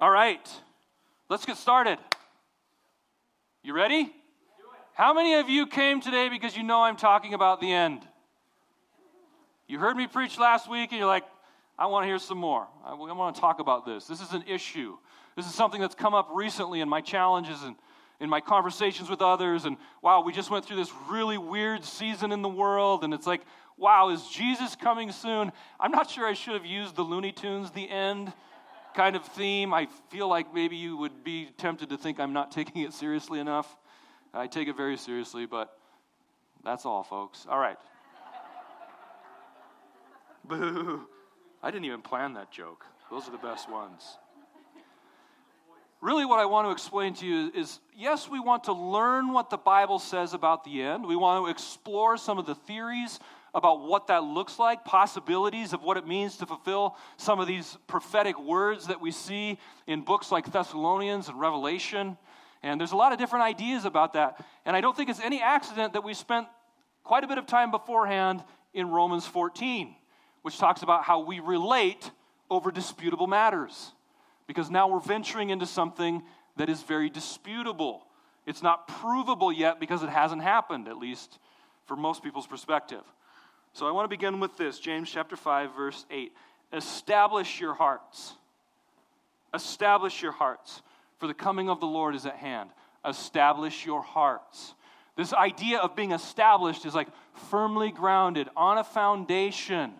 All right, let's get started. You ready? How many of you came today because you know I'm talking about the end? You heard me preach last week and you're like, I want to hear some more. I want to talk about this. This is an issue. This is something that's come up recently in my challenges and in my conversations with others. And wow, we just went through this really weird season in the world. And it's like, wow, is Jesus coming soon? I'm not sure I should have used the Looney Tunes, the end kind of theme. I feel like maybe you would be tempted to think I'm not taking it seriously enough. I take it very seriously, but that's all, folks. All right. Boo. I didn't even plan that joke. Those are the best ones. Really, what I want to explain to you is yes, we want to learn what the Bible says about the end. We want to explore some of the theories about what that looks like, possibilities of what it means to fulfill some of these prophetic words that we see in books like Thessalonians and Revelation. And there's a lot of different ideas about that. And I don't think it's any accident that we spent quite a bit of time beforehand in Romans 14, which talks about how we relate over disputable matters. Because now we're venturing into something that is very disputable. It's not provable yet because it hasn't happened, at least for most people's perspective. So I want to begin with this James chapter 5, verse 8. Establish your hearts. Establish your hearts, for the coming of the Lord is at hand. Establish your hearts. This idea of being established is like firmly grounded on a foundation.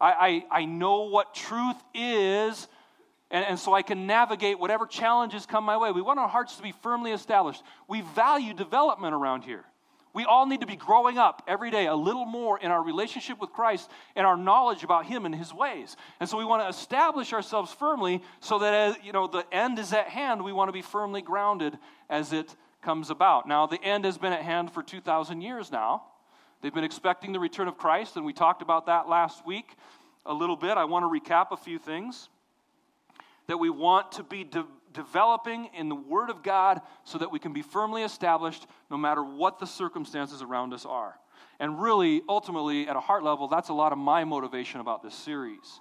I, I, I know what truth is, and, and so I can navigate whatever challenges come my way. We want our hearts to be firmly established. We value development around here. We all need to be growing up every day a little more in our relationship with Christ and our knowledge about Him and His ways. And so we want to establish ourselves firmly so that as you know the end is at hand, we want to be firmly grounded as it comes about. Now, the end has been at hand for 2,000 years now. They've been expecting the return of Christ, and we talked about that last week a little bit. I want to recap a few things that we want to be de- developing in the Word of God so that we can be firmly established no matter what the circumstances around us are. And really, ultimately, at a heart level, that's a lot of my motivation about this series.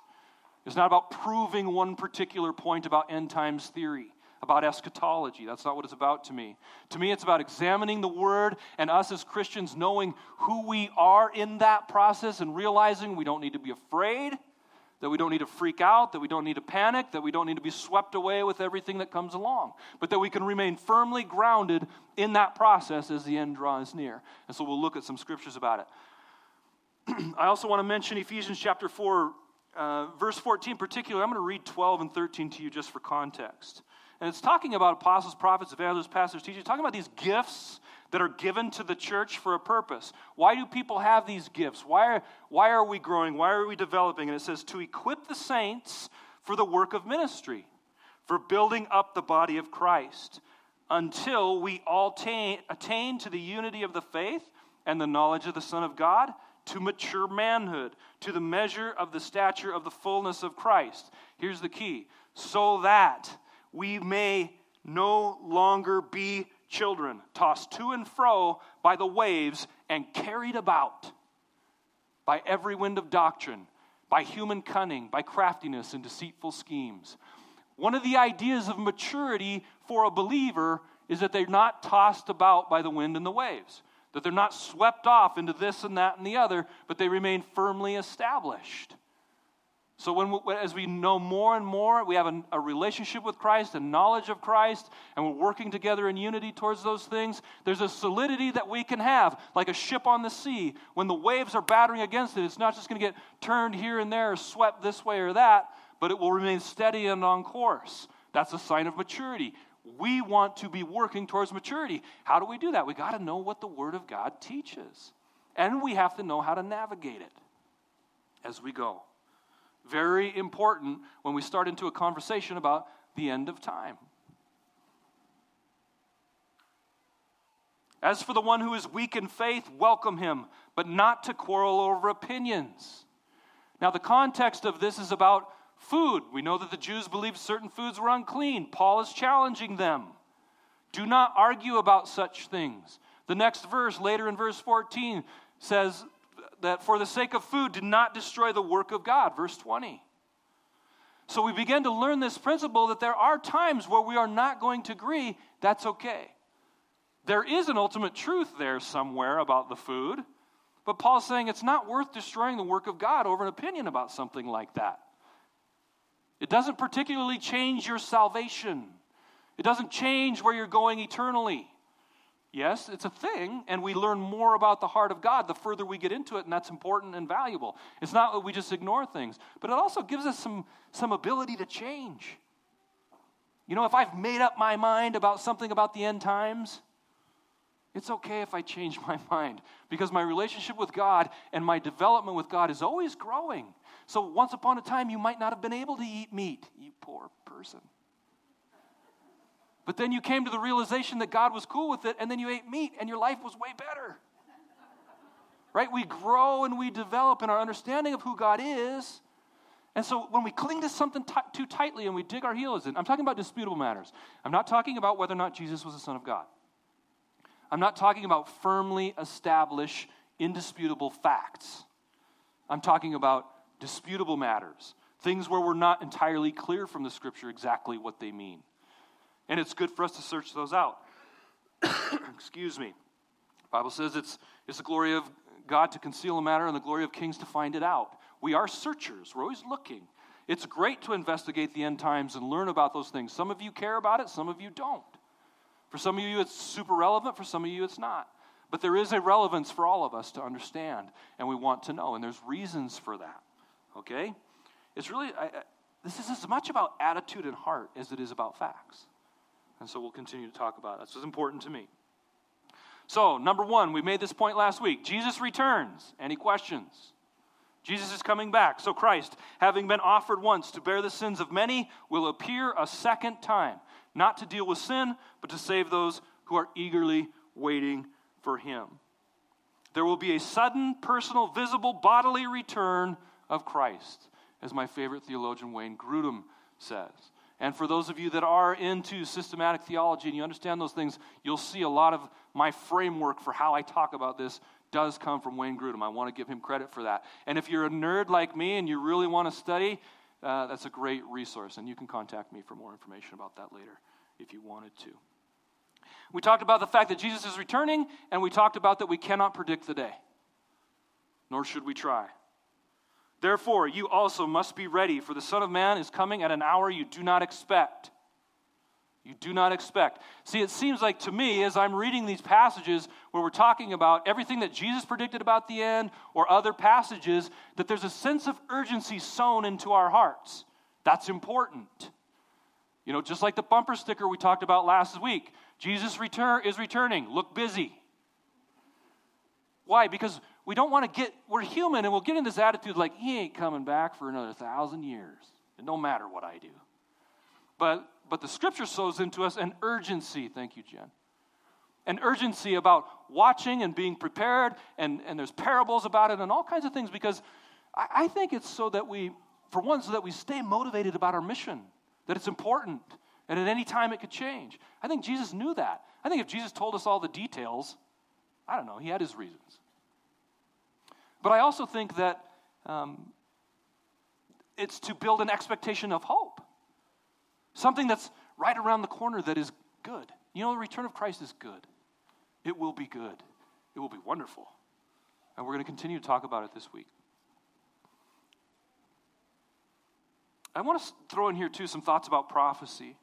It's not about proving one particular point about end times theory, about eschatology. That's not what it's about to me. To me, it's about examining the Word and us as Christians knowing who we are in that process and realizing we don't need to be afraid that we don't need to freak out, that we don't need to panic, that we don't need to be swept away with everything that comes along, but that we can remain firmly grounded in that process as the end draws near. And so we'll look at some scriptures about it. I also want to mention Ephesians chapter 4, uh, verse 14 in particular. I'm going to read 12 and 13 to you just for context. And it's talking about apostles, prophets, evangelists, pastors, teachers, talking about these gifts that are given to the church for a purpose. Why do people have these gifts? Why are, why are we growing? Why are we developing? And it says, to equip the saints for the work of ministry, for building up the body of Christ, until we all attain, attain to the unity of the faith and the knowledge of the Son of God, to mature manhood, to the measure of the stature of the fullness of Christ. Here's the key so that we may no longer be children, tossed to and fro by the waves and carried about by every wind of doctrine, by human cunning, by craftiness and deceitful schemes. One of the ideas of maturity for a believer is that they're not tossed about by the wind and the waves, that they're not swept off into this and that and the other, but they remain firmly established. So, when, as we know more and more, we have a, a, relationship with Christ and knowledge of Christ, and we're working together in unity towards those things, there's a solidity that we can have, like a ship on the sea. When the waves are battering against it, it's not just going to get turned here and there or swept this way or that, but it will remain steady and on course. That's a sign of maturity. We want to be working towards maturity. How do we do that? We got to know what the Word of God teaches, and we have to know how to navigate it as we go. Very important when we start into a conversation about the end of time. As for the one who is weak in faith, welcome him, but not to quarrel over opinions. Now, the context of this is about food. We know that the Jews believed certain foods were unclean. Paul is challenging them. Do not argue about such things. The next verse, later in verse 14, says that for the sake of food, did not destroy the work of God. Verse 20. So we begin to learn this principle that there are times where we are not going to agree. That's okay. There is an ultimate truth there somewhere about the food, but Paul's saying it's not worth destroying the work of God over an opinion about something like that. It doesn't particularly change your salvation, it doesn't change where you're going eternally. Yes, it's a thing, and we learn more about the heart of God the further we get into it, and that's important and valuable. It's not that we just ignore things, but it also gives us some, some ability to change. You know, if I've made up my mind about something about the end times, it's okay if I change my mind because my relationship with God and my development with God is always growing. So, once upon a time, you might not have been able to eat meat, you poor person. But then you came to the realization that God was cool with it, and then you ate meat, and your life was way better. Right? We grow and we develop in our understanding of who God is. And so when we cling to something t- too tightly and we dig our heels in, I'm talking about disputable matters. I'm not talking about whether or not Jesus was the Son of God. I'm not talking about firmly established, indisputable facts. I'm talking about disputable matters, things where we're not entirely clear from the scripture exactly what they mean. And it's good for us to search those out. Excuse me. The Bible says it's, it's the glory of God to conceal a matter and the glory of kings to find it out. We are searchers, we're always looking. It's great to investigate the end times and learn about those things. Some of you care about it, some of you don't. For some of you, it's super relevant, for some of you, it's not. But there is a relevance for all of us to understand, and we want to know, and there's reasons for that. Okay? It's really, I, I, this is as much about attitude and heart as it is about facts. And so we'll continue to talk about it. That's what's important to me. So, number one, we made this point last week. Jesus returns. Any questions? Jesus is coming back. So, Christ, having been offered once to bear the sins of many, will appear a second time, not to deal with sin, but to save those who are eagerly waiting for him. There will be a sudden, personal, visible, bodily return of Christ, as my favorite theologian Wayne Grudem says. And for those of you that are into systematic theology and you understand those things, you'll see a lot of my framework for how I talk about this does come from Wayne Grudem. I want to give him credit for that. And if you're a nerd like me and you really want to study, uh, that's a great resource. And you can contact me for more information about that later if you wanted to. We talked about the fact that Jesus is returning, and we talked about that we cannot predict the day, nor should we try. Therefore, you also must be ready, for the Son of Man is coming at an hour you do not expect. You do not expect. See, it seems like to me, as I'm reading these passages where we're talking about everything that Jesus predicted about the end or other passages, that there's a sense of urgency sown into our hearts. That's important. You know, just like the bumper sticker we talked about last week Jesus return, is returning. Look busy. Why? Because we don't want to get, we're human and we'll get in this attitude like, he ain't coming back for another thousand years. It don't matter what I do. But, but the scripture sows into us an urgency. Thank you, Jen. An urgency about watching and being prepared, and, and there's parables about it and all kinds of things because I, I think it's so that we, for one, so that we stay motivated about our mission, that it's important, and at any time it could change. I think Jesus knew that. I think if Jesus told us all the details, I don't know, he had his reasons. But I also think that um, it's to build an expectation of hope, something that's right around the corner that is good. You know, the return of Christ is good. It will be good. It will be wonderful. And we're going to continue to talk about it this week. I want to throw in here, too, some thoughts about prophecy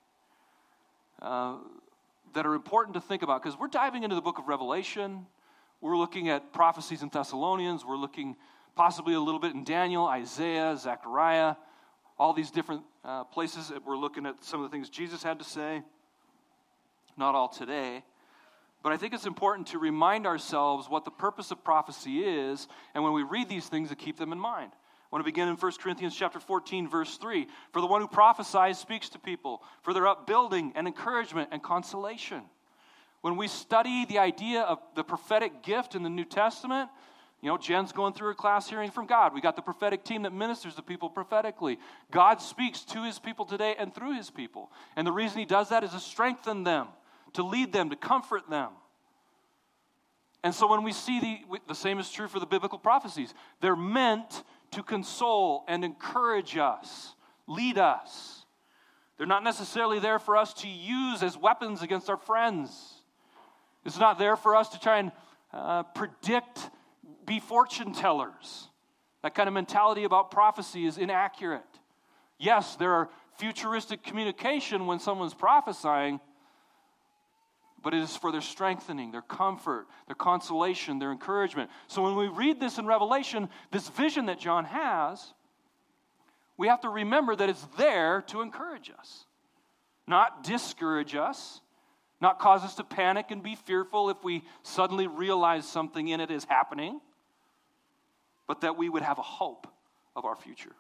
uh, that are important to think about because we're diving into the book of Revelation. We're looking at prophecies in Thessalonians. We're looking possibly a little bit in Daniel, Isaiah, Zechariah, all these different uh, places we're looking at some of the things Jesus had to say. Not all today. But I think it's important to remind ourselves what the purpose of prophecy is, and when we read these things, to keep them in mind. I want to begin in 1 Corinthians chapter 14, verse 3. For the one who prophesies speaks to people for their upbuilding and encouragement and consolation. When we study the idea of the prophetic gift in the New Testament, you know, Jen's going through a class hearing from God. We got the prophetic team that ministers to people prophetically. God speaks to his people today and through his people. And the reason he does that is to strengthen them, to lead them, to comfort them. And so when we see the, the same is true for the biblical prophecies, they're meant to console and encourage us. lead us. They're not necessarily there for us to use as weapons against our friends. It's not there for us to try and uh, predict, be fortune tellers. That kind of mentality about prophecy is inaccurate. Yes, there are futuristic communication when someone's prophesying, but it is for their strengthening, their comfort, their consolation, their encouragement. So when we read this in Revelation, this vision that John has, we have to remember that it's there to encourage us, not discourage us, not cause us to panic and be fearful if we suddenly realize something in it is happening, but that we would have a hope of our future.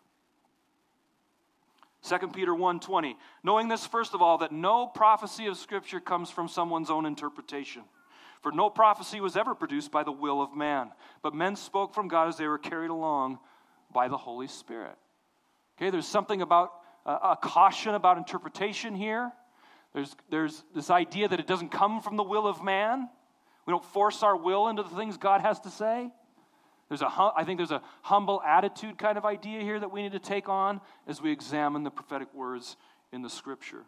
2 Peter 1:20 knowing this first of all that no prophecy of scripture comes from someone's own interpretation. For no prophecy was ever produced by the will of man but men spoke from God as they were carried along by the Holy Spirit. Okay there's something about uh, a caution about interpretation here there's, there's this idea that it doesn't come from the will of man we don't force our will into the things God has to say there's a, I think there's a humble attitude kind of idea here that we need to take on as we examine the prophetic words in the scripture.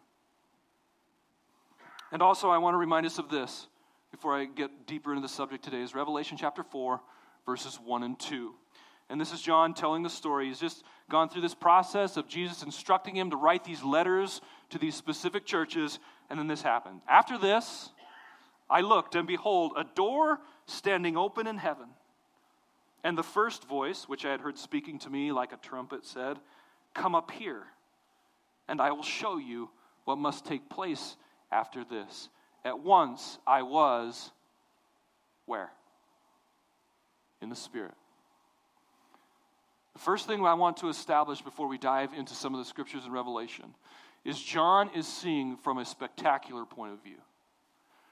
And also, I want to remind us of this before I get deeper into the subject today is Revelation chapter 4, verses 1 and 2. And this is John telling the story. He's just gone through this process of Jesus instructing him to write these letters to these specific churches, and then this happened. After this, I looked, and behold, a door standing open in heaven. And the first voice, which I had heard speaking to me like a trumpet, said, Come up here, and I will show you what must take place after this. At once I was where? In the Spirit. The first thing I want to establish before we dive into some of the scriptures in Revelation is John is seeing from a spectacular point of view.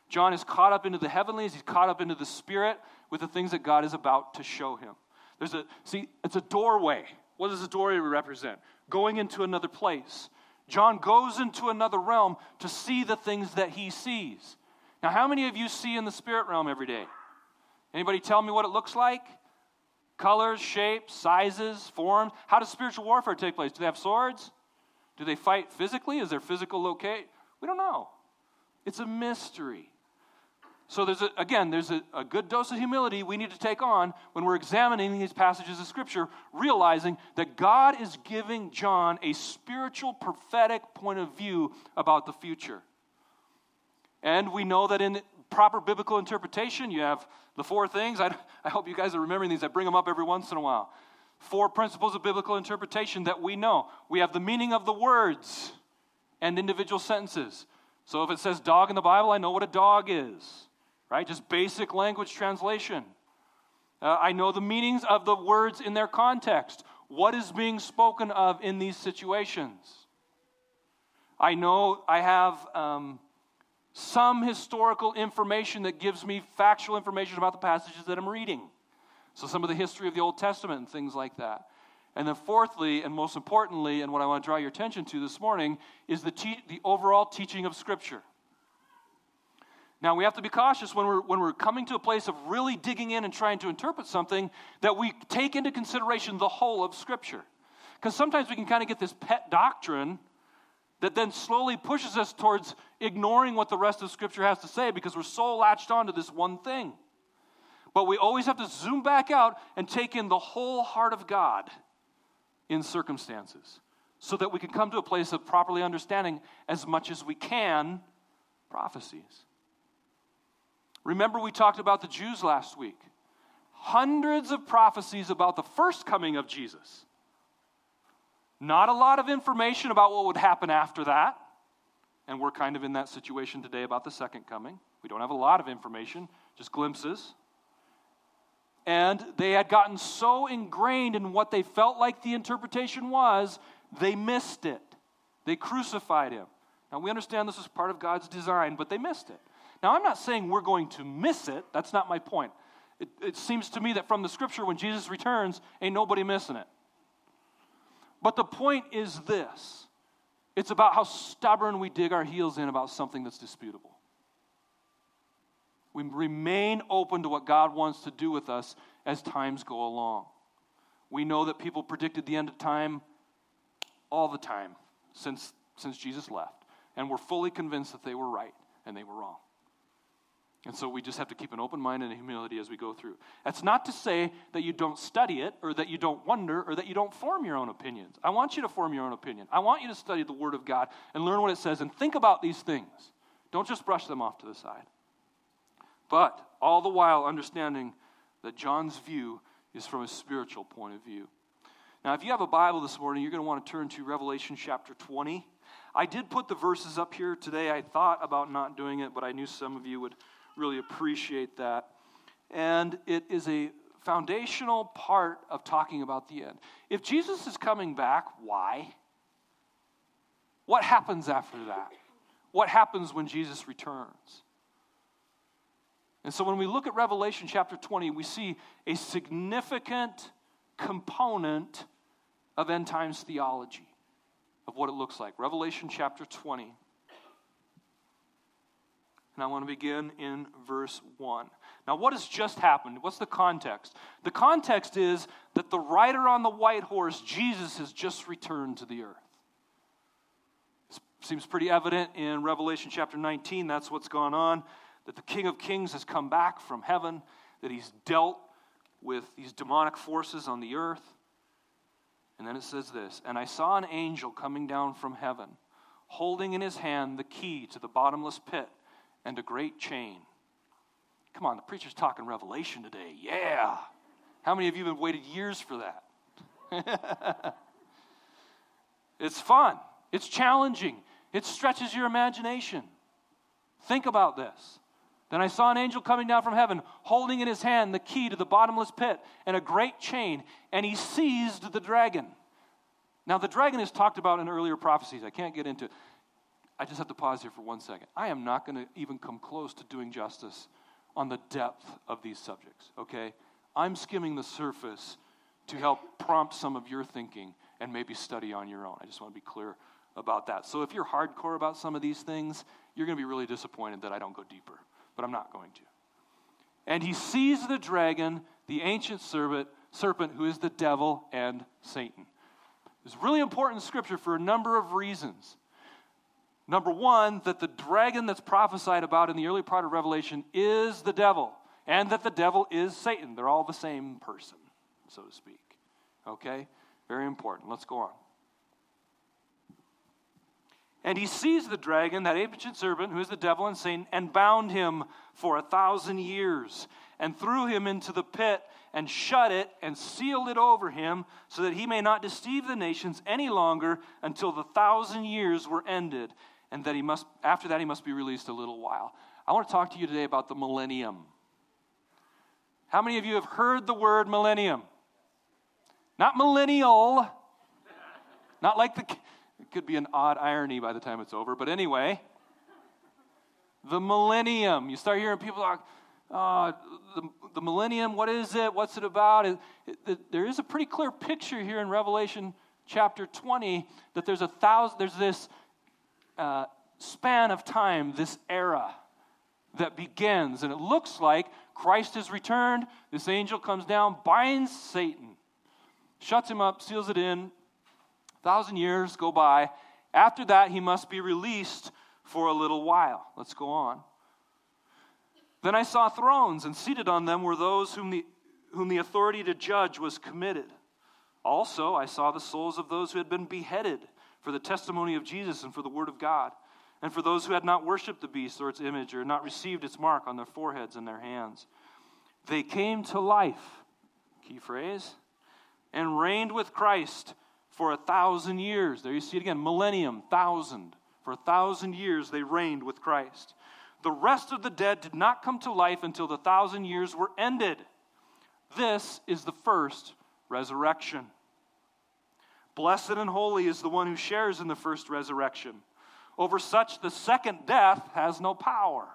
John is caught up into the heavenlies, he's caught up into the spirit with the things that God is about to show him. There's a see, it's a doorway. What does a doorway represent? Going into another place. John goes into another realm to see the things that he sees. Now, how many of you see in the spirit realm every day? Anybody tell me what it looks like? Colors, shapes, sizes, forms. How does spiritual warfare take place? Do they have swords? Do they fight physically? Is there physical locate? We don't know. It's a mystery. So there's a, again, there's a, a good dose of humility we need to take on when we're examining these passages of Scripture, realizing that God is giving John a spiritual, prophetic point of view about the future. And we know that in proper biblical interpretation, you have the four things. I, I hope you guys are remembering these. I bring them up every once in a while. Four principles of biblical interpretation that we know. We have the meaning of the words and individual sentences. So if it says dog in the Bible, I know what a dog is right? Just basic language translation. Uh, I know the meanings of the words in their context. What is being spoken of in these situations? I know I have um, some historical information that gives me factual information about the passages that I'm reading. So, some of the history of the Old Testament and things like that. And then, fourthly, and most importantly, and what I want to draw your attention to this morning, is the, te- the overall teaching of Scripture. Now, we have to be cautious when we're, when we're coming to a place of really digging in and trying to interpret something that we take into consideration the whole of Scripture. Because sometimes we can kind of get this pet doctrine that then slowly pushes us towards ignoring what the rest of Scripture has to say because we're so latched on to this one thing. But we always have to zoom back out and take in the whole heart of God in circumstances so that we can come to a place of properly understanding as much as we can prophecies. Remember, we talked about the Jews last week. Hundreds of prophecies about the first coming of Jesus. Not a lot of information about what would happen after that. And we're kind of in that situation today about the second coming. We don't have a lot of information, just glimpses. And they had gotten so ingrained in what they felt like the interpretation was, they missed it. They crucified him. Now, we understand this is part of God's design, but they missed it. Now, I'm not saying we're going to miss it. That's not my point. It, it seems to me that from the scripture, when Jesus returns, ain't nobody missing it. But the point is this it's about how stubborn we dig our heels in about something that's disputable. We remain open to what God wants to do with us as times go along. We know that people predicted the end of time all the time since, since Jesus left. And we're fully convinced that they were right and they were wrong. And so we just have to keep an open mind and humility as we go through. That's not to say that you don't study it or that you don't wonder or that you don't form your own opinions. I want you to form your own opinion. I want you to study the Word of God and learn what it says and think about these things. Don't just brush them off to the side. But all the while understanding that John's view is from a spiritual point of view. Now, if you have a Bible this morning, you're going to want to turn to Revelation chapter 20. I did put the verses up here today. I thought about not doing it, but I knew some of you would really appreciate that. And it is a foundational part of talking about the end. If Jesus is coming back, why? What happens after that? What happens when Jesus returns? And so when we look at Revelation chapter 20, we see a significant component of end times theology, of what it looks like. Revelation chapter 20. And I want to begin in verse 1. Now, what has just happened? What's the context? The context is that the rider on the white horse, Jesus, has just returned to the earth. It seems pretty evident in Revelation chapter 19. That's what's gone on that the King of Kings has come back from heaven, that he's dealt with these demonic forces on the earth. And then it says this And I saw an angel coming down from heaven, holding in his hand the key to the bottomless pit and a great chain. Come on, the preacher's talking Revelation today. Yeah. How many of you have waited years for that? it's fun, it's challenging, it stretches your imagination. Think about this. Then I saw an angel coming down from heaven, holding in his hand the key to the bottomless pit and a great chain, and he seized the dragon. Now, the dragon is talked about in earlier prophecies. I can't get into it. I just have to pause here for one second. I am not going to even come close to doing justice on the depth of these subjects, okay? I'm skimming the surface to help prompt some of your thinking and maybe study on your own. I just want to be clear about that. So if you're hardcore about some of these things, you're going to be really disappointed that I don't go deeper but I'm not going to. And he sees the dragon, the ancient serpent, serpent who is the devil and Satan. It's really important Scripture for a number of reasons. Number one, that the dragon that's prophesied about in the early part of Revelation is the devil, and that the devil is Satan. They're all the same person, so to speak. Okay? Very important. Let's go on. And he seized the dragon, that ancient serpent, who is the devil and Satan, and bound him for a thousand years, and threw him into the pit, and shut it, and sealed it over him, so that he may not deceive the nations any longer until the thousand years were ended, and that he must, after that, he must be released a little while. I want to talk to you today about the millennium. How many of you have heard the word millennium? Not millennial, not like the it could be an odd irony by the time it's over. But anyway, the millennium. You start hearing people talk, uh, the, the millennium, what is it? What's it about? It, it, there is a pretty clear picture here in Revelation chapter 20 that there's a thousand, there's this uh, span of time, this era that begins. And it looks like Christ has returned. This angel comes down, binds Satan, shuts him up, seals it in, thousand years go by. After that, he must be released for a little while. Let's go on. Then I saw thrones, and seated on them were those whom the, whom the authority to judge was committed. Also, I saw the souls of those who had been beheaded for the testimony of Jesus and for the word of God, and for those who had not worshipped the beast or its image or not received its mark on their foreheads and their hands. They came to life, key phrase, and reigned with Christ for a thousand years. There you see it again millennium, thousand. For a thousand years they reigned with Christ. The rest of the dead did not come to life until the thousand years were ended. This is the first resurrection. Blessed and holy is the one who shares in the first resurrection. Over such, the second death has no power.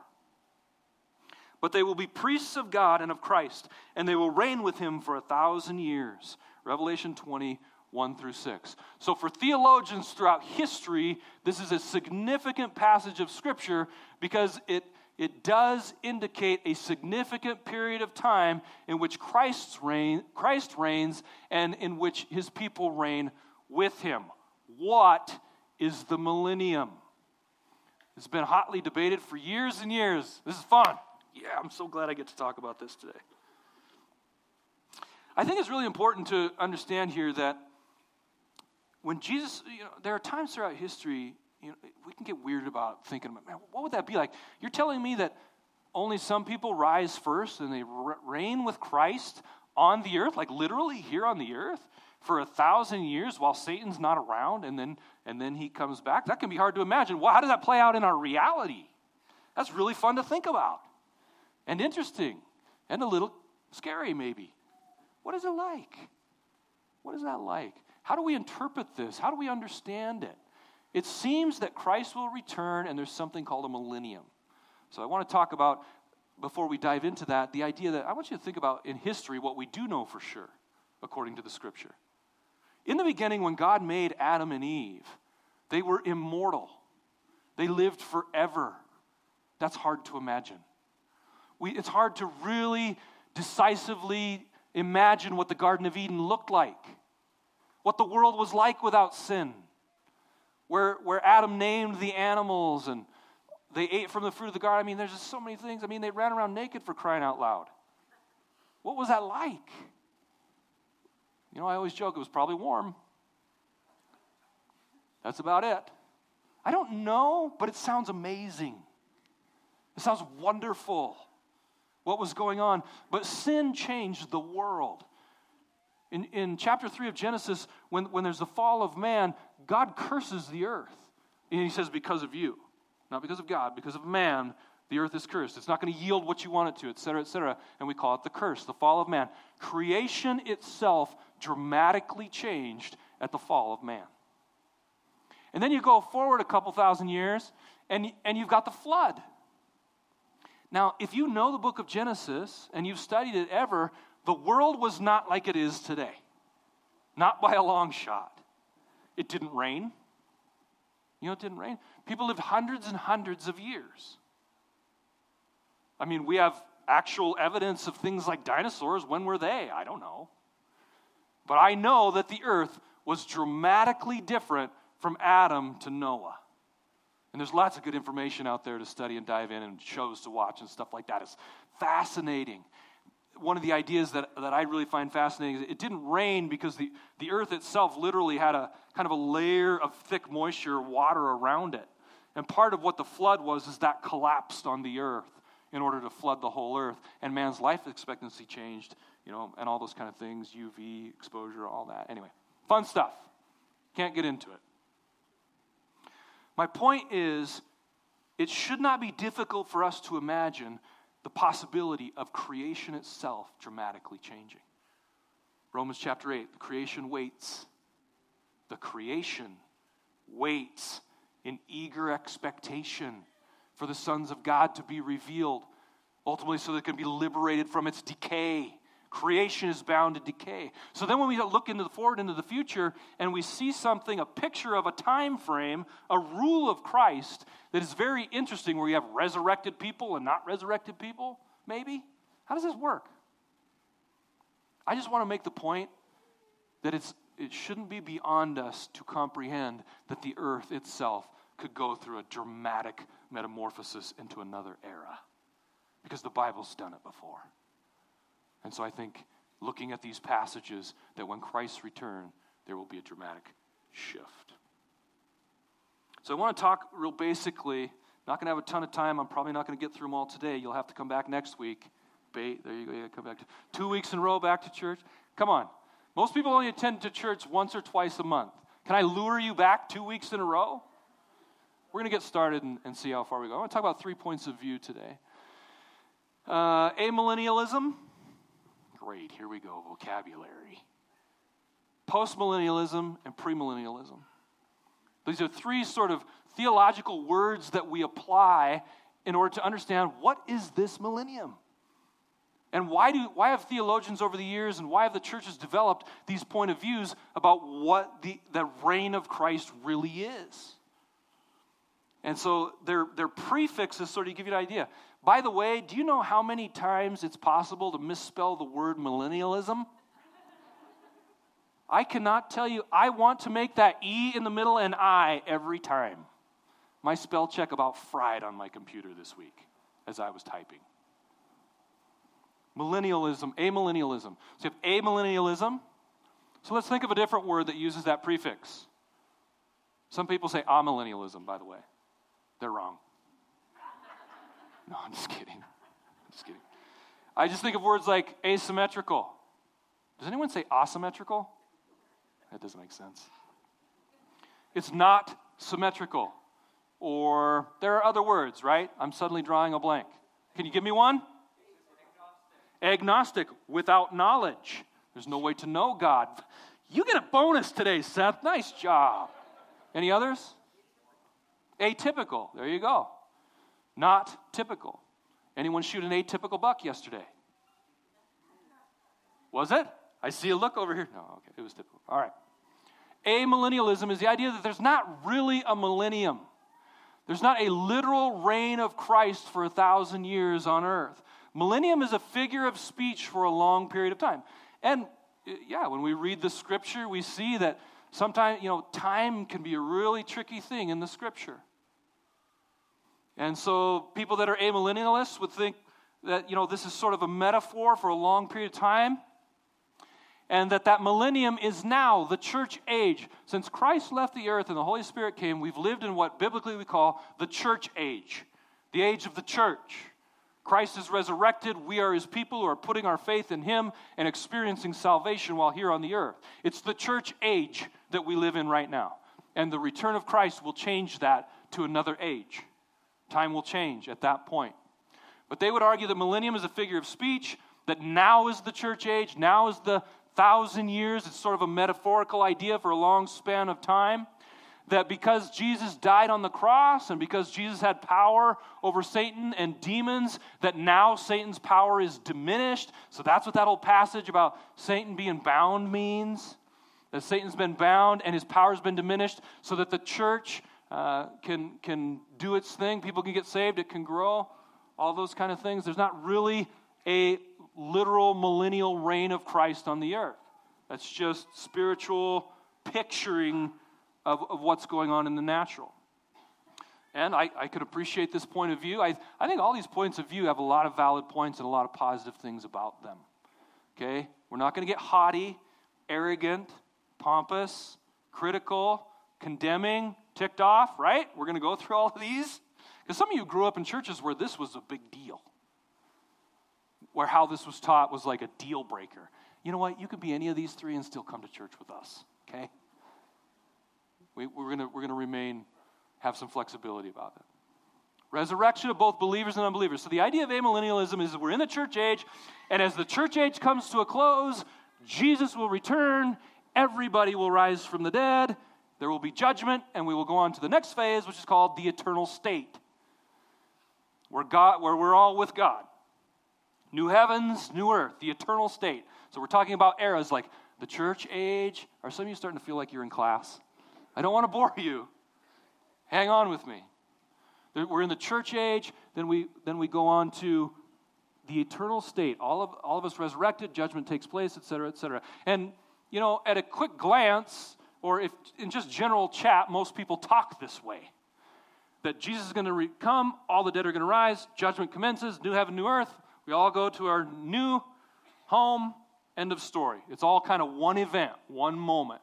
But they will be priests of God and of Christ, and they will reign with him for a thousand years. Revelation 20, 1 through 6. So, for theologians throughout history, this is a significant passage of Scripture because it, it does indicate a significant period of time in which Christ's reign, Christ reigns and in which his people reign with him. What is the millennium? It's been hotly debated for years and years. This is fun. Yeah, I'm so glad I get to talk about this today. I think it's really important to understand here that when Jesus, you know, there are times throughout history, you know, we can get weird about thinking, about, man, what would that be like? You're telling me that only some people rise first and they reign with Christ on the earth, like literally here on the earth, for a thousand years while Satan's not around, and then and then he comes back. That can be hard to imagine. Well, how does that play out in our reality? That's really fun to think about, and interesting, and a little scary, maybe. What is it like? What is that like? How do we interpret this? How do we understand it? It seems that Christ will return, and there's something called a millennium. So I want to talk about, before we dive into that, the idea that I want you to think about in history what we do know for sure, according to the scripture. In the beginning, when God made Adam and Eve, they were immortal, they lived forever. That's hard to imagine. We, it's hard to really decisively imagine what the Garden of Eden looked like, what the world was like without sin, where, where Adam named the animals and they ate from the fruit of the garden. I mean, there's just so many things. I mean, they ran around naked for crying out loud. What was that like? You know, I always joke it was probably warm. That's about it. I don't know, but it sounds amazing. It sounds wonderful what was going on. But sin changed the world. In, in chapter 3 of Genesis, when, when there's the fall of man, God curses the earth. And he says, Because of you. Not because of God, because of man, the earth is cursed. It's not going to yield what you want it to, et cetera, et cetera. And we call it the curse, the fall of man. Creation itself dramatically changed at the fall of man. And then you go forward a couple thousand years, and, and you've got the flood. Now, if you know the book of Genesis and you've studied it ever, the world was not like it is today. Not by a long shot. It didn't rain. You know, it didn't rain. People lived hundreds and hundreds of years. I mean, we have actual evidence of things like dinosaurs. When were they? I don't know. But I know that the earth was dramatically different from Adam to Noah. And there's lots of good information out there to study and dive in and shows to watch and stuff like that. It's fascinating. One of the ideas that, that I really find fascinating is it didn't rain because the, the earth itself literally had a kind of a layer of thick moisture, water around it. And part of what the flood was is that collapsed on the earth in order to flood the whole earth. And man's life expectancy changed, you know, and all those kind of things UV exposure, all that. Anyway, fun stuff. Can't get into it. My point is, it should not be difficult for us to imagine the possibility of creation itself dramatically changing. Romans chapter 8 the creation waits. The creation waits in eager expectation for the sons of God to be revealed, ultimately, so that it can be liberated from its decay. Creation is bound to decay. So then, when we look into the forward into the future and we see something, a picture of a time frame, a rule of Christ that is very interesting, where you have resurrected people and not resurrected people, maybe. How does this work? I just want to make the point that it's it shouldn't be beyond us to comprehend that the earth itself could go through a dramatic metamorphosis into another era because the Bible's done it before. And so I think looking at these passages that when Christ return, there will be a dramatic shift. So I want to talk real basically. Not going to have a ton of time. I'm probably not going to get through them all today. You'll have to come back next week. Bait, there you go. You come back to two weeks in a row back to church. Come on. Most people only attend to church once or twice a month. Can I lure you back two weeks in a row? We're going to get started and, and see how far we go. I want to talk about three points of view today. Uh, amillennialism. Great, here we go. Vocabulary. Postmillennialism and premillennialism. These are three sort of theological words that we apply in order to understand what is this millennium? And why, do, why have theologians over the years and why have the churches developed these point of views about what the, the reign of Christ really is? And so their, their prefixes sort of give you an idea. By the way, do you know how many times it's possible to misspell the word millennialism? I cannot tell you, I want to make that E in the middle an I every time. My spell check about fried on my computer this week as I was typing. Millennialism, amillennialism. So you have amillennialism. So let's think of a different word that uses that prefix. Some people say amillennialism, by the way. They're wrong. No, I'm just kidding. I'm just kidding. I just think of words like asymmetrical. Does anyone say asymmetrical? That doesn't make sense. It's not symmetrical. Or there are other words, right? I'm suddenly drawing a blank. Can you give me one? Agnostic, without knowledge. There's no way to know God. You get a bonus today, Seth. Nice job. Any others? Atypical. There you go. Not typical. Anyone shoot an atypical buck yesterday? Was it? I see a look over here. No, okay, it was typical. All right. Amillennialism is the idea that there's not really a millennium. There's not a literal reign of Christ for a thousand years on earth. Millennium is a figure of speech for a long period of time. And uh, yeah, when we read the scripture, we see that sometimes, you know, time can be a really tricky thing in the scripture. And so people that are amillennialists would think that, you know, this is sort of a metaphor for a long period of time and that that millennium is now the church age. Since christ left the earth and the holy spirit came we've lived in what biblically we call the church age the age of the church. Christ is resurrected. We are his people who are putting our faith in him and experiencing salvation while here on the earth. It's the church age that we live in right now and the return of christ will change that to another age time will change at that point but they would argue that millennium is a figure of speech that now is the church age, now is the, thousand years. It's sort of a metaphorical idea for a long span of time. That because Jesus died on the cross and because Jesus had power over Satan and demons, that now Satan's power is diminished. So that's what that old passage about Satan being bound means. That Satan's been bound and his power's been diminished so that the church uh, can, can do its thing. People can get saved, it can grow, all those kind of things. There's not really a literal millennial reign of Christ on the earth. That's just spiritual picturing of, of what's going on in the natural. And I, I could appreciate this point of view. I, I think all these points of view have a lot of valid points and a lot of positive things about them. Okay? We're not going to get haughty, arrogant, pompous, critical, condemning, ticked off, right? We're going to go through all of these. Because some of you grew up in churches where this was a big deal where how this was taught was like a deal breaker. You know what? You could be any of these three and still come to church with us, okay? We, we're going to we're gonna remain, have some flexibility about it. Resurrection of both believers and unbelievers. So the idea of amillennialism is we're in the church age, and as the church age comes to a close, Jesus will return, everybody will rise from the dead, there will be judgment, and we will go on to the next phase, which is called the eternal state, where, God, where we're all with God. New heavens, new earth, the eternal state. So we're talking about eras like the church age. Are some of you starting to feel like you're in class? I don't want to bore you. Hang on with me. We're in the church age, then we, then we go on to the eternal state. All of, all of us resurrected, judgment takes place, et cetera, et cetera. And, you know, at a quick glance, or if in just general chat, most people talk this way that Jesus is going to re- come, all the dead are going to rise, judgment commences, new heaven, new earth. We all go to our new home, end of story. It's all kind of one event, one moment.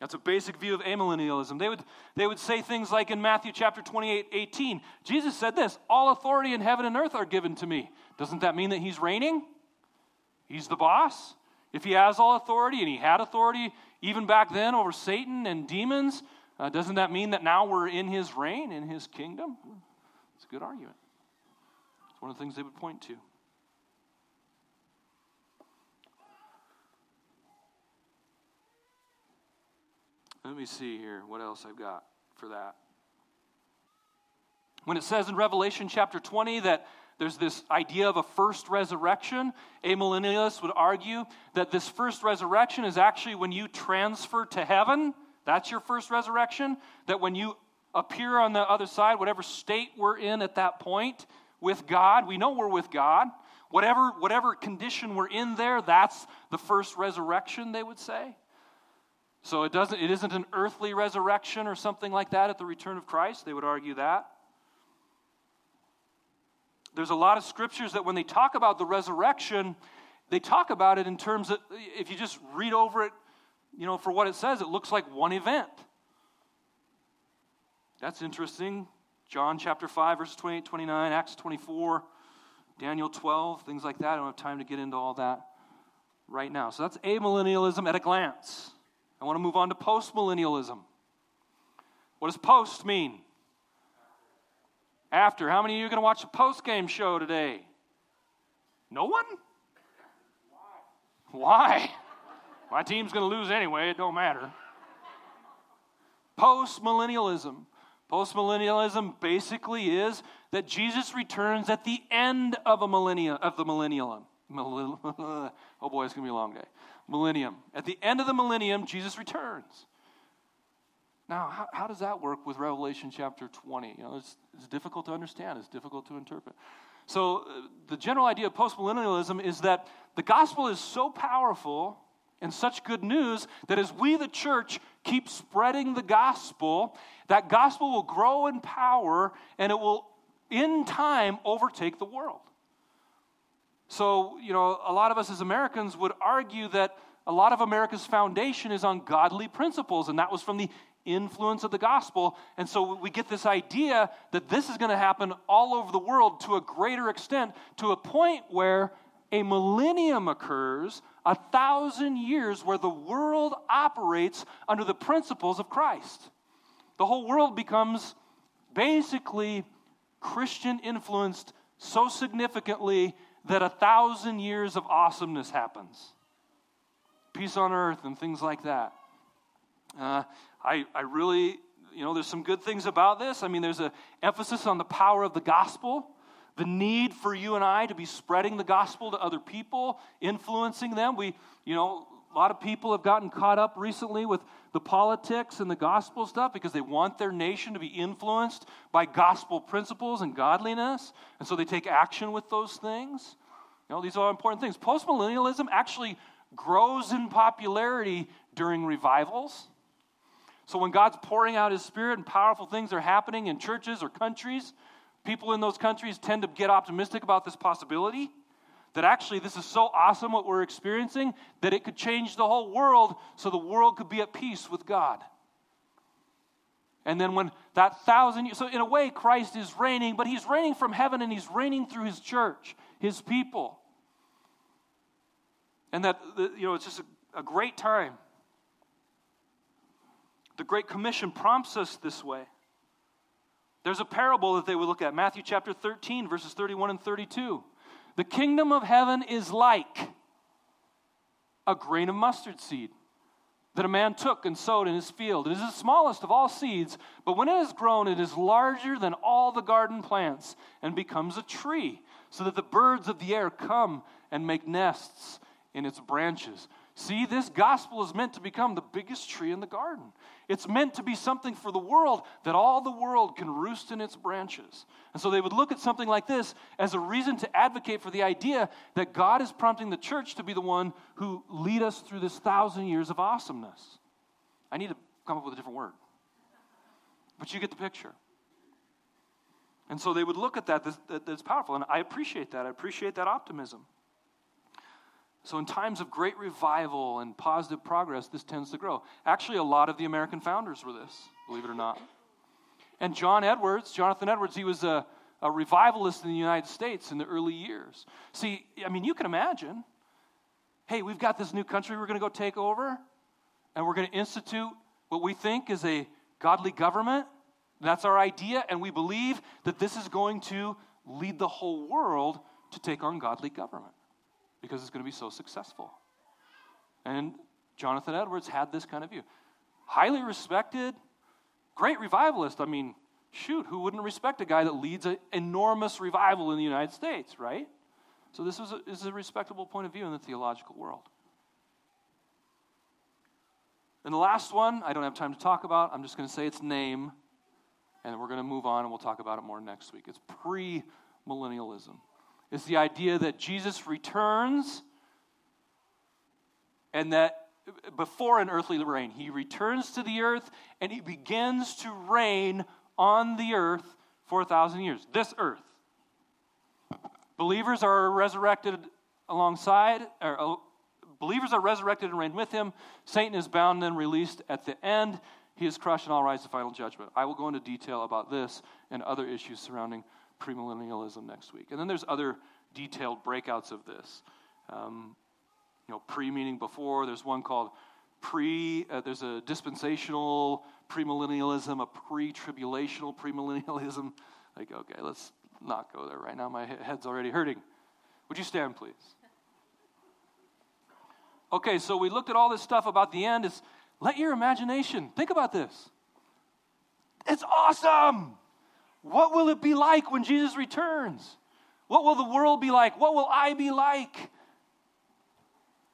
That's a basic view of amillennialism. They would, they would say things like in Matthew chapter 28, 18, Jesus said this All authority in heaven and earth are given to me. Doesn't that mean that he's reigning? He's the boss? If he has all authority and he had authority even back then over Satan and demons, uh, doesn't that mean that now we're in his reign, in his kingdom? It's a good argument. It's one of the things they would point to. Let me see here what else I've got for that. When it says in Revelation chapter 20 that there's this idea of a first resurrection, amillennialists would argue that this first resurrection is actually when you transfer to heaven. That's your first resurrection. That when you appear on the other side, whatever state we're in at that point, with God. We know we're with God. Whatever, whatever condition we're in there, that's the first resurrection, they would say. So it doesn't it isn't an earthly resurrection or something like that at the return of Christ. They would argue that. There's a lot of scriptures that when they talk about the resurrection, they talk about it in terms of if you just read over it, you know, for what it says, it looks like one event. That's interesting. John chapter 5, verses 28, 29, Acts 24, Daniel 12, things like that. I don't have time to get into all that right now. So that's amillennialism at a glance. I want to move on to postmillennialism. What does post mean? After. How many of you are going to watch the post game show today? No one? Why? Why? My team's going to lose anyway, it don't matter. Post millennialism. Post millennialism basically is that Jesus returns at the end of a millennia of the millennium. oh boy, it's going to be a long day millennium. At the end of the millennium, Jesus returns. Now, how, how does that work with Revelation chapter 20? You know, it's, it's difficult to understand, it's difficult to interpret. So, uh, the general idea of postmillennialism is that the gospel is so powerful and such good news that as we, the church, keep spreading the gospel, that gospel will grow in power and it will, in time, overtake the world. So, you know, a lot of us as Americans would argue that a lot of America's foundation is on godly principles, and that was from the influence of the gospel. And so we get this idea that this is going to happen all over the world to a greater extent, to a point where a millennium occurs, a thousand years where the world operates under the principles of Christ. The whole world becomes basically Christian influenced so significantly that a thousand years of awesomeness happens. Peace on earth and things like that. Uh, I, I really, you know, there's some good things about this. I mean, there's an emphasis on the power of the gospel, the need for you and I to be spreading the gospel to other people, influencing them. We, you know, a lot of people have gotten caught up recently with the politics and the gospel stuff because they want their nation to be influenced by gospel principles and godliness. And so they take action with those things. You know, these are important things. Postmillennialism actually grows in popularity during revivals. So when God's pouring out his spirit and powerful things are happening in churches or countries, people in those countries tend to get optimistic about this possibility that actually this is so awesome what we're experiencing that it could change the whole world so the world could be at peace with God. And then when that thousand years, so in a way, Christ is reigning, but he's reigning from heaven and he's reigning through his church, his people. And that, you know, it's just a, a great time. The Great Commission prompts us this way. There's a parable that they would look at, Matthew chapter 13, verses 31 and 32. The kingdom of heaven is like a grain of mustard seed that a man took and sowed in his field. It is the smallest of all seeds, but when it has grown, it is larger than all the garden plants and becomes a tree, so that the birds of the air come and make nests in its branches. See, this gospel is meant to become the biggest tree in the garden. It's meant to be something for the world that all the world can roost in its branches. And so they would look at something like this as a reason to advocate for the idea that God is prompting the church to be the one who lead us through this thousand years of awesomeness. I need to come up with a different word. But you get the picture. And so they would look at that, that that's powerful. And I appreciate that. I appreciate that optimism. So, in times of great revival and positive progress, this tends to grow. Actually, a lot of the American founders were this, believe it or not. And John Edwards, Jonathan Edwards, he was a, a revivalist in the United States in the early years. See, I mean, you can imagine hey, we've got this new country we're going to go take over, and we're going to institute what we think is a godly government. That's our idea, and we believe that this is going to lead the whole world to take on godly government because it's going to be so successful. And Jonathan Edwards had this kind of view. Highly respected, great revivalist. I mean, shoot, who wouldn't respect a guy that leads an enormous revival in the United States, right? So this is a, is a respectable point of view in the theological world. And the last one, I don't have time to talk about. I'm just going to say its name, and we're going to move on and we'll talk about it more next week. It's premillennialism is the idea that Jesus returns and that before an earthly reign. He returns to the earth and he begins to reign on the earth for a thousand years. This earth. Believers are resurrected alongside, or uh, believers are resurrected and reign with him. Satan is bound and released at the end. He is crushed and all rise to final judgment. I will go into detail about this and other issues surrounding premillennialism next week. And then there's other detailed breakouts of this. Um, you know, pre meaning before. There's one called pre, uh, there's a dispensational premillennialism, a pre tribulational premillennialism. Like, okay, let's not go there right now. My head's already hurting. Would you stand, please? Okay, so we looked at all this stuff about the end. It's let your imagination think about this. It's awesome. What will it be like when Jesus returns? What will the world be like? What will I be like?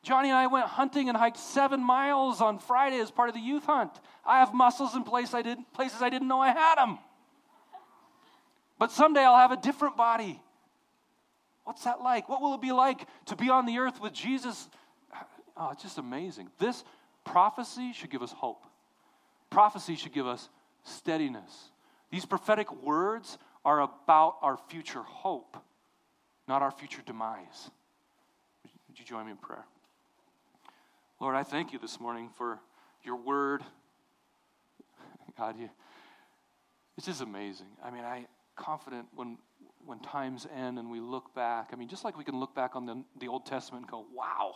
Johnny and I went hunting and hiked seven miles on Friday as part of the youth hunt. I have muscles in place I didn't, places I didn't know I had them. But someday I'll have a different body. What's that like? What will it be like to be on the earth with Jesus? Oh, it's just amazing. This prophecy should give us hope. Prophecy should give us steadiness. These prophetic words are about our future hope, not our future demise. Would you join me in prayer? Lord, I thank you this morning for your word. God, you, it's just amazing. I mean, I confident when when times end and we look back. I mean, just like we can look back on the, the Old Testament and go, wow.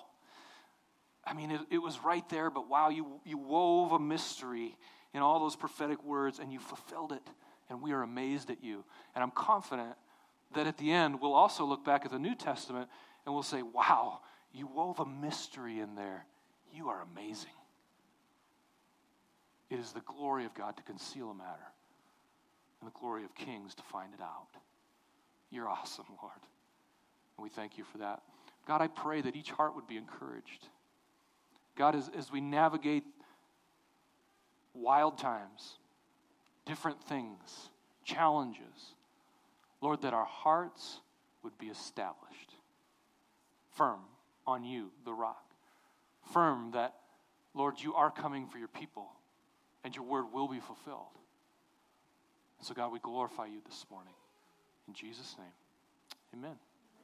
I mean, it, it was right there, but wow, you, you wove a mystery in all those prophetic words and you fulfilled it. And we are amazed at you. And I'm confident that at the end, we'll also look back at the New Testament and we'll say, wow, you wove a mystery in there you are amazing. It is the glory of God to conceal a matter, and the glory of kings to find it out. You're awesome, Lord. And we thank you for that. God, I pray that each heart would be encouraged. God, as, as we navigate wild times, different things, challenges, Lord, that our hearts would be established firm on you, the rock firm that, Lord, you are coming for your people and your word will be fulfilled. And so, God, we glorify you this morning. In Jesus' name, amen.